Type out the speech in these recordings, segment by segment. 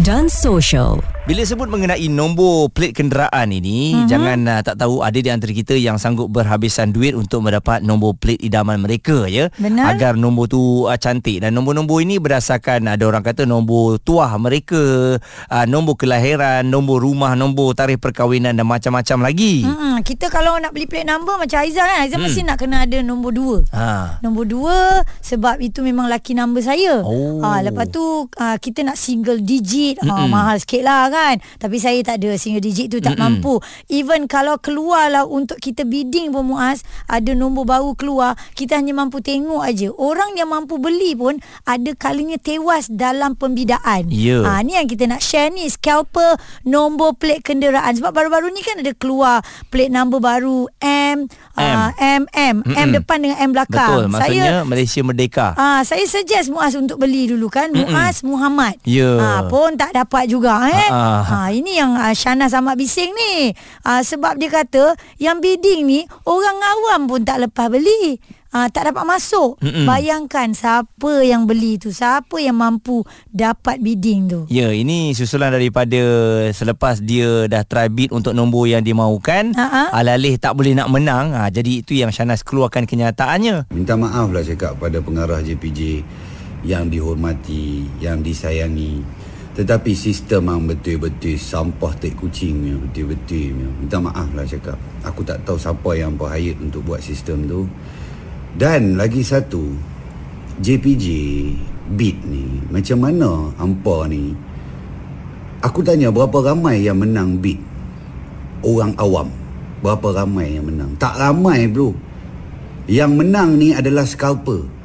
dan social. Bila sebut mengenai nombor plat kenderaan ini, mm-hmm. jangan uh, tak tahu ada di antara kita yang sanggup berhabisan duit untuk mendapat nombor plat idaman mereka ya. Benar. Agar nombor tu uh, cantik dan nombor-nombor ini berdasarkan ada orang kata nombor tuah mereka, uh, nombor kelahiran, nombor rumah, nombor tarikh perkahwinan dan macam-macam lagi. Hmm, kita kalau nak beli plate number macam Aizah kan, Aizah hmm. mesti nak kena ada nombor dua. Ha. Nombor dua sebab itu memang laki number saya. Oh. Ha, lepas tu uh, kita nak single digit. Ha, mahal sikit lah kan. Tapi saya tak ada single digit tu tak Mm-mm. mampu. Even kalau keluar lah untuk kita bidding pun Muaz, ada nombor baru keluar, kita hanya mampu tengok aja. Orang yang mampu beli pun ada kalinya tewas dalam pembidaan. Ya. Ha, ni yang kita nak share ni scalper nombor plate kenderaan sebab baru-baru ni kan ada keluar plate number baru M M M, M, M depan dengan M belakang. Betul, maksudnya Malaysia Merdeka. Ah, saya suggest Muaz untuk beli dulu kan. Muaz Muhammad. Ya. Pun tak dapat juga eh. Ah, ah. Ah, ini yang ah, Syana sama bising ni. Ah, sebab dia kata yang bidding ni orang awam pun tak lepas beli. Ah, tak dapat masuk. Mm-mm. Bayangkan siapa yang beli tu, siapa yang mampu dapat bidding tu. Ya, ini susulan daripada selepas dia dah try bid untuk nombor yang dia mahukan, Ha-ha. alih-alih tak boleh nak menang, ha, jadi itu yang Shanas keluarkan kenyataannya. Minta maaf lah cakap pada pengarah JPJ yang dihormati, yang disayangi. Tetapi sistem yang betul-betul sampah tek kucing punya, betul-betul. Minta maaf lah cakap. Aku tak tahu siapa yang berhayat untuk buat sistem tu. Dan lagi satu, JPJ bid ni, macam mana hampa ni? Aku tanya berapa ramai yang menang bid? Orang awam. Berapa ramai yang menang? Tak ramai bro. Yang menang ni adalah scalper.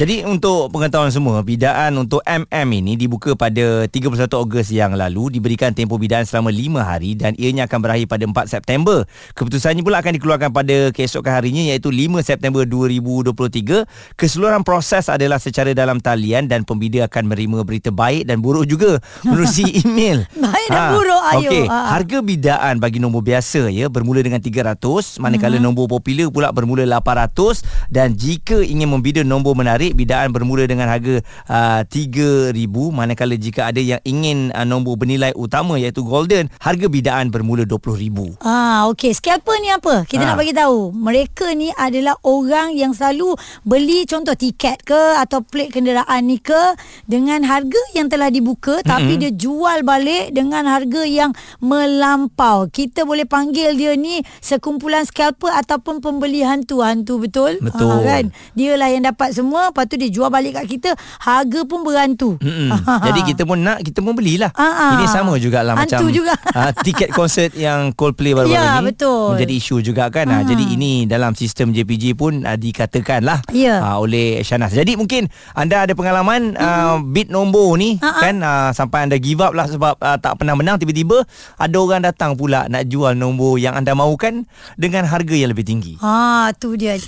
Jadi untuk pengetahuan semua, bidaan untuk MM ini dibuka pada 31 Ogos yang lalu, diberikan tempoh bidaan selama 5 hari dan ianya akan berakhir pada 4 September. Keputusannya pula akan dikeluarkan pada keesokan harinya iaitu 5 September 2023. Keseluruhan proses adalah secara dalam talian dan pembida akan menerima berita baik dan buruk juga menerusi email. Baik dan buruk, ayo. Okey, Ha. harga bidaan bagi nombor biasa ya bermula dengan 300 manakala mm-hmm. nombor popular pula bermula 800 dan jika ingin membida nombor menarik bidaan bermula dengan harga uh, 3000 manakala jika ada yang ingin uh, nombor bernilai utama iaitu golden harga bidaan bermula 20000 Ah, okey. Scalper ni apa? Kita Ah. nak bagi tahu. Mereka ni adalah orang yang selalu beli contoh tiket ke atau plate kenderaan ni ke dengan harga yang telah dibuka mm-hmm. tapi dia jual balik dengan harga yang melampau. Kita boleh panggil dia ni sekumpulan scalper ataupun pembeli hantu. Hantu betul? Betul. Ah, kan? Dialah yang dapat semua, lepas tu dia jual balik kat kita, harga pun berantu. Jadi kita pun nak kita pun belilah. Ah, ah. Ini sama jugalah Hantu macam juga. ah, tiket konsert yang Coldplay baru-baru Ya, ni betul. menjadi isu juga kan. Ah. Hmm. Jadi ini dalam sistem JPJ pun ah, dikatakan lah Ya. ah, oleh Shanas. Jadi mungkin anda ada pengalaman ah, bid nombor ni Ah, ah. kan ah, sampai anda give up lah sebab ah, tak pernah menang tiba-tiba ada orang datang pula nak jual nombor yang anda mahukan dengan harga yang lebih tinggi. Ha, tu dia.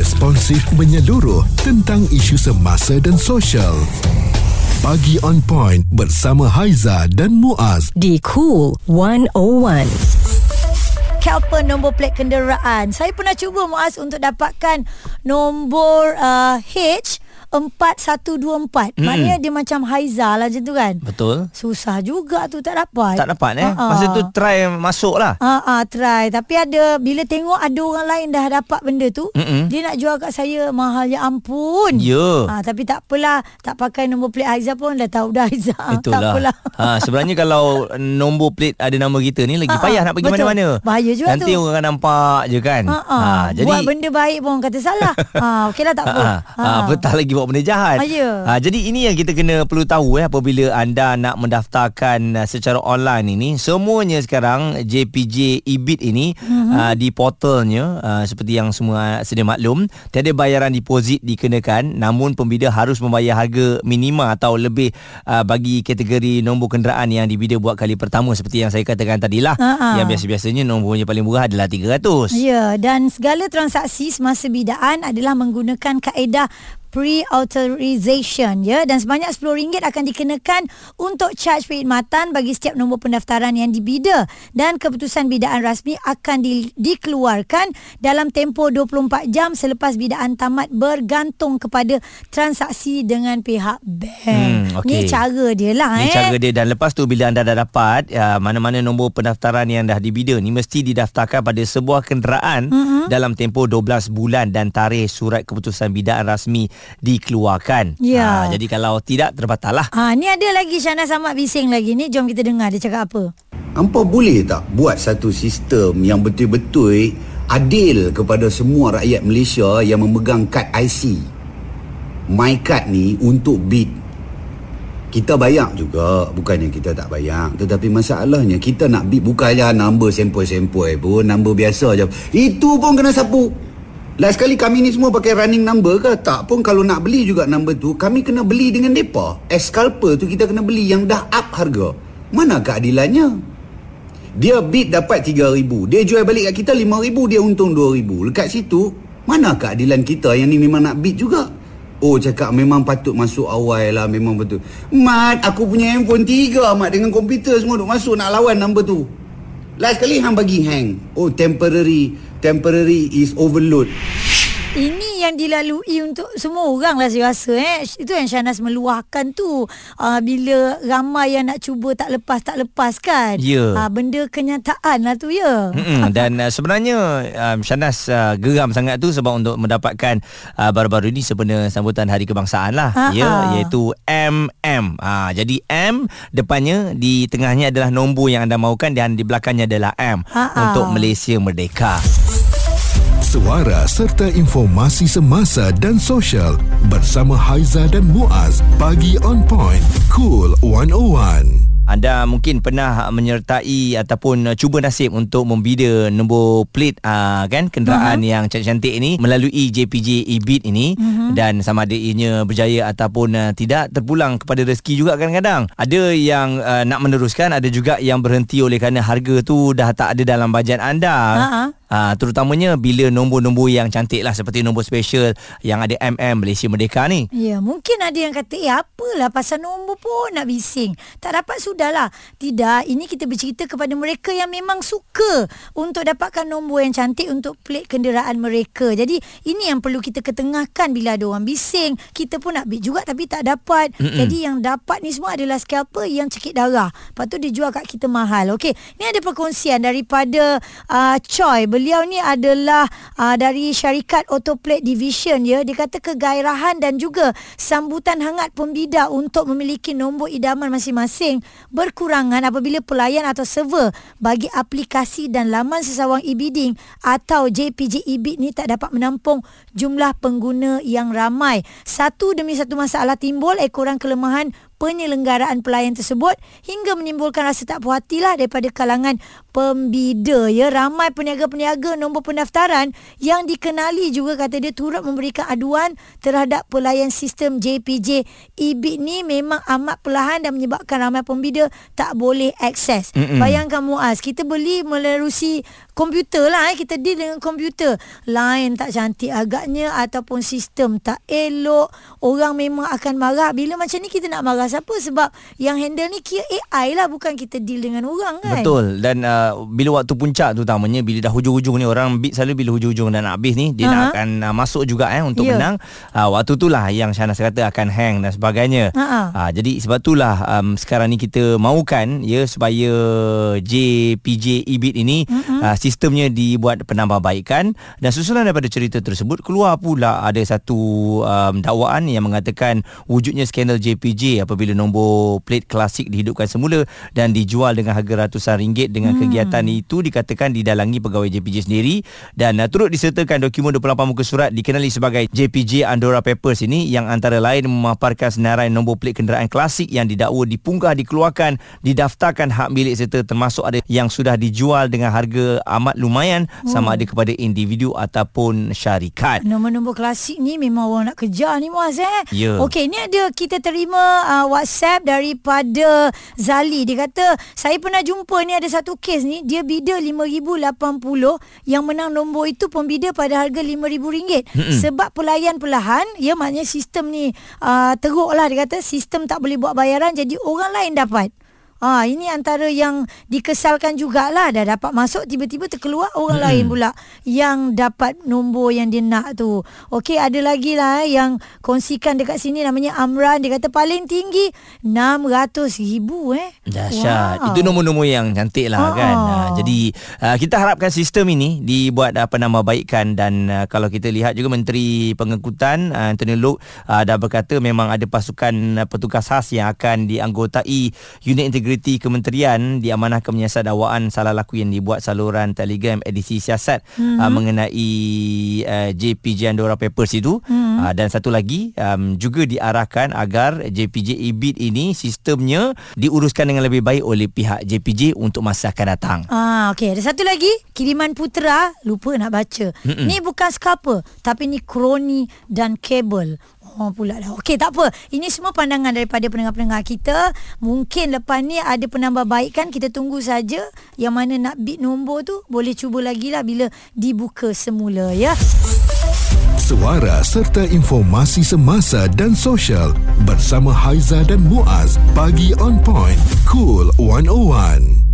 Responsif menyeluruh tentang isu semasa dan sosial. Pagi on point bersama Haiza dan Muaz. Di Cool 101. Kelper nombor plate kenderaan. Saya pernah cuba Muaz untuk dapatkan nombor uh, H 4124. Mm-mm. Maknanya dia macam Haiza lah macam tu kan. Betul? Susah juga tu tak dapat. Tak dapat eh. Ha-ha. Masa tu try masuk lah. Ah ah try tapi ada bila tengok ada orang lain dah dapat benda tu Mm-mm. dia nak jual kat saya mahal ya ampun. Ya. Ah tapi tak apalah tak pakai nombor plate Haiza pun dah tahu dah Haiza. tak Itulah. apalah. Ha, sebenarnya kalau nombor plate ada nama kita ni lagi Ha, payah nak pergi betul. mana-mana. Bahaya juga Nanti tu. orang akan nampak je kan. Ha, ha. jadi Buat benda baik pun orang kata salah. ha, okeylah tak apa. Ha, ha, ha, petang lagi buat benda jahat. Ha, ya. Ha, jadi ini yang kita kena perlu tahu eh apabila anda nak mendaftarkan uh, secara online ini semuanya sekarang JPJ EBIT ini Mhm. mm-hmm. uh, di portalnya uh, seperti yang semua sedia maklum tiada bayaran deposit dikenakan namun pembida harus membayar harga minima atau lebih uh, bagi kategori nombor kenderaan yang dibida buat kali pertama seperti yang saya katakan tadilah ha. yang biasa-biasanya nombornya paling murah adalah 300. Ya, dan segala transaksi semasa bidaan adalah menggunakan kaedah pre-authorization ya dan sebanyak RM10 akan dikenakan untuk charge perkhidmatan bagi setiap nombor pendaftaran yang dibida dan keputusan bidaan rasmi akan di, dikeluarkan dalam tempoh 24 jam selepas bidaan tamat bergantung kepada transaksi dengan pihak bank. Hmm, okey. Ni cara dia lah Ni eh. cara dia dan lepas tu bila anda dah dapat ya, mana-mana nombor pendaftaran yang dah dibida ni mesti didaftarkan pada sebuah kenderaan mm-hmm. dalam tempoh 12 bulan dan tarikh surat keputusan bidaan rasmi dikeluarkan. Ya. Ha, jadi kalau tidak terbatal lah. Ha ni ada lagi Syana Samad bising lagi ni jom kita dengar dia cakap apa. Hampa boleh tak buat satu sistem yang betul-betul adil kepada semua rakyat Malaysia yang memegang kad IC. My card ni untuk bid. Kita bayar juga, bukannya kita tak bayar. Tetapi masalahnya kita nak bid bukannya number sempoi-sempoi pun, number biasa je. Itu pun kena sapu. Last kali kami ni semua pakai running number ke? Tak pun kalau nak beli juga number tu, kami kena beli dengan depa. Scalper tu kita kena beli yang dah up harga. Mana keadilannya? Dia bid dapat 3000 Dia jual balik kat kita 5000 Dia untung 2000 Dekat situ Mana keadilan kita Yang ni memang nak bid juga Oh cakap memang patut masuk awal lah Memang betul Mat aku punya handphone tiga Mat dengan komputer semua Duk masuk nak lawan number tu Last kali hang bagi hang. Oh temporary. Temporary is overload. Ini yang dilalui untuk semua orang lah saya rasa eh. Itu yang Syanas meluahkan tu. Uh, bila ramai yang nak cuba tak lepas tak lepas kan. Ya. Uh, benda kenyataan lah tu ya. Mm-mm. Dan uh, sebenarnya um, Shanas uh, geram sangat tu sebab untuk mendapatkan uh, baru-baru ini sempena sambutan Hari Kebangsaan lah Ha-ha. ya iaitu MM. Ha jadi M depannya di tengahnya adalah nombor yang anda mahukan dan di belakangnya adalah M Ha-ha. untuk Malaysia Merdeka. Suara serta informasi semasa dan sosial bersama Haiza dan Muaz. Pagi on point. Cool 101. Anda mungkin pernah menyertai ataupun cuba nasib untuk membida nombor plate uh, kan kenderaan uh-huh. yang cantik-cantik ini melalui JPJ e-bid ini uh-huh. dan sama ada ianya berjaya ataupun uh, tidak terpulang kepada rezeki juga kadang-kadang. Ada yang uh, nak meneruskan, ada juga yang berhenti oleh kerana harga tu dah tak ada dalam bajet anda. Ha-ha. Ha, terutamanya bila nombor-nombor yang cantik lah seperti nombor special yang ada MM Malaysia Merdeka ni. Ya, mungkin ada yang kata, eh apalah pasal nombor pun nak bising. Tak dapat sudahlah. Tidak, ini kita bercerita kepada mereka yang memang suka untuk dapatkan nombor yang cantik untuk plate kenderaan mereka. Jadi, ini yang perlu kita ketengahkan bila ada orang bising. Kita pun nak bid juga tapi tak dapat. Mm-mm. Jadi, yang dapat ni semua adalah scalper yang cekik darah. Lepas tu dia jual kat kita mahal. Okey, ni ada perkongsian daripada uh, Choi. Beliau ni adalah uh, dari syarikat Autoplate Division ya. Dia kata kegairahan dan juga sambutan hangat pembida untuk memiliki nombor idaman masing-masing berkurangan apabila pelayan atau server bagi aplikasi dan laman sesawang e-bidding atau JPJ e-bid ni tak dapat menampung jumlah pengguna yang ramai. Satu demi satu masalah timbul ekoran kelemahan penyelenggaraan pelayan tersebut hingga menimbulkan rasa tak puas hati lah daripada kalangan pembida. Ya ramai peniaga-peniaga nombor pendaftaran yang dikenali juga kata dia turut memberikan aduan terhadap pelayan sistem JPJ e-bid ni memang amat perlahan dan menyebabkan ramai pembida tak boleh akses. Mm-mm. bayangkan Muaz kita beli melalui komputer lah eh. kita deal dengan komputer. Line tak cantik agaknya ataupun sistem tak elok. Orang memang akan marah. Bila macam ni kita nak marah siapa sebab yang handle ni kira AI lah bukan kita deal dengan orang kan Betul dan uh, bila waktu puncak tu utamanya bila dah hujung-hujung ni orang beat selalu bila hujung-hujung dan nak habis ni dia uh-huh. nak akan uh, masuk juga eh untuk Ya. menang uh, waktu tu lah yang Syahnas kata akan hang dan sebagainya Ha-ha. uh, jadi sebab itulah um, sekarang ni kita mahukan ya supaya JPJ EBIT ini uh-huh. uh, sistemnya dibuat penambahbaikan dan susulan daripada cerita tersebut keluar pula ada satu um, dakwaan yang mengatakan wujudnya skandal JPJ apabila nombor plate klasik dihidupkan semula dan dijual dengan harga ratusan ringgit dengan hmm. kegiatan itu dikatakan didalangi pegawai JPJ sendiri dan uh, turut disertakan dokumen 28 muka surat dikenali sebagai JPJ Andorra Papers ini yang antara lain memaparkan senarai nombor plate kenderaan klasik yang didakwa dipunggah dikeluarkan didaftarkan hak milik serta termasuk ada yang sudah dijual dengan harga amat lumayan hmm. sama ada kepada individu ataupun syarikat Nombor-nombor klasik ni memang orang nak kejar ni Muaz eh. Ya. Okey, ni ada kita terima uh, WhatsApp daripada Zali. Dia kata, saya pernah jumpa ni ada satu kes ni, dia bida RM5,080 yang menang nombor itu pembida pada harga RM5,000. Mm-mm. Sebab pelayan perlahan, ya maknanya sistem ni uh, teruk lah dia kata, sistem tak boleh buat bayaran jadi orang lain dapat. Ha, ini antara yang dikesalkan jugalah dah dapat masuk tiba-tiba terkeluar orang hmm. lain pula yang dapat nombor yang dia nak tu. Okey ada lagi lah eh, yang kongsikan dekat sini namanya Amran dia kata paling tinggi 600 ribu eh. Dahsyat. Wow. Itu nombor-nombor yang cantik lah ha. kan. Ha, jadi uh, kita harapkan sistem ini dibuat apa nama baikkan dan uh, kalau kita lihat juga Menteri Pengangkutan uh, Anthony Luke uh, dah berkata memang ada pasukan uh, petugas khas yang akan dianggotai unit integriti Integriti Kementerian diamanahkan menyiasat dakwaan salah laku yang dibuat saluran Telegram edisi siasat mm-hmm. uh, mengenai uh, JPJ Andorra Papers itu mm-hmm. uh, dan satu lagi um, juga diarahkan agar JPJ EBIT ini sistemnya diuruskan dengan lebih baik oleh pihak JPJ untuk masa akan datang. Ah okey ada satu lagi kiriman putera lupa nak baca. Mm-mm. Ni bukan scalper tapi ni kroni dan kabel. Oh pula dah. Okey tak apa. Ini semua pandangan daripada pendengar-pendengar kita. Mungkin lepas ni ada penambahbaikan. Kita tunggu saja yang mana nak bid nombor tu. Boleh cuba lagi lah bila dibuka semula ya. Suara serta informasi semasa dan sosial bersama Haiza dan Muaz. Pagi on point. Cool 101.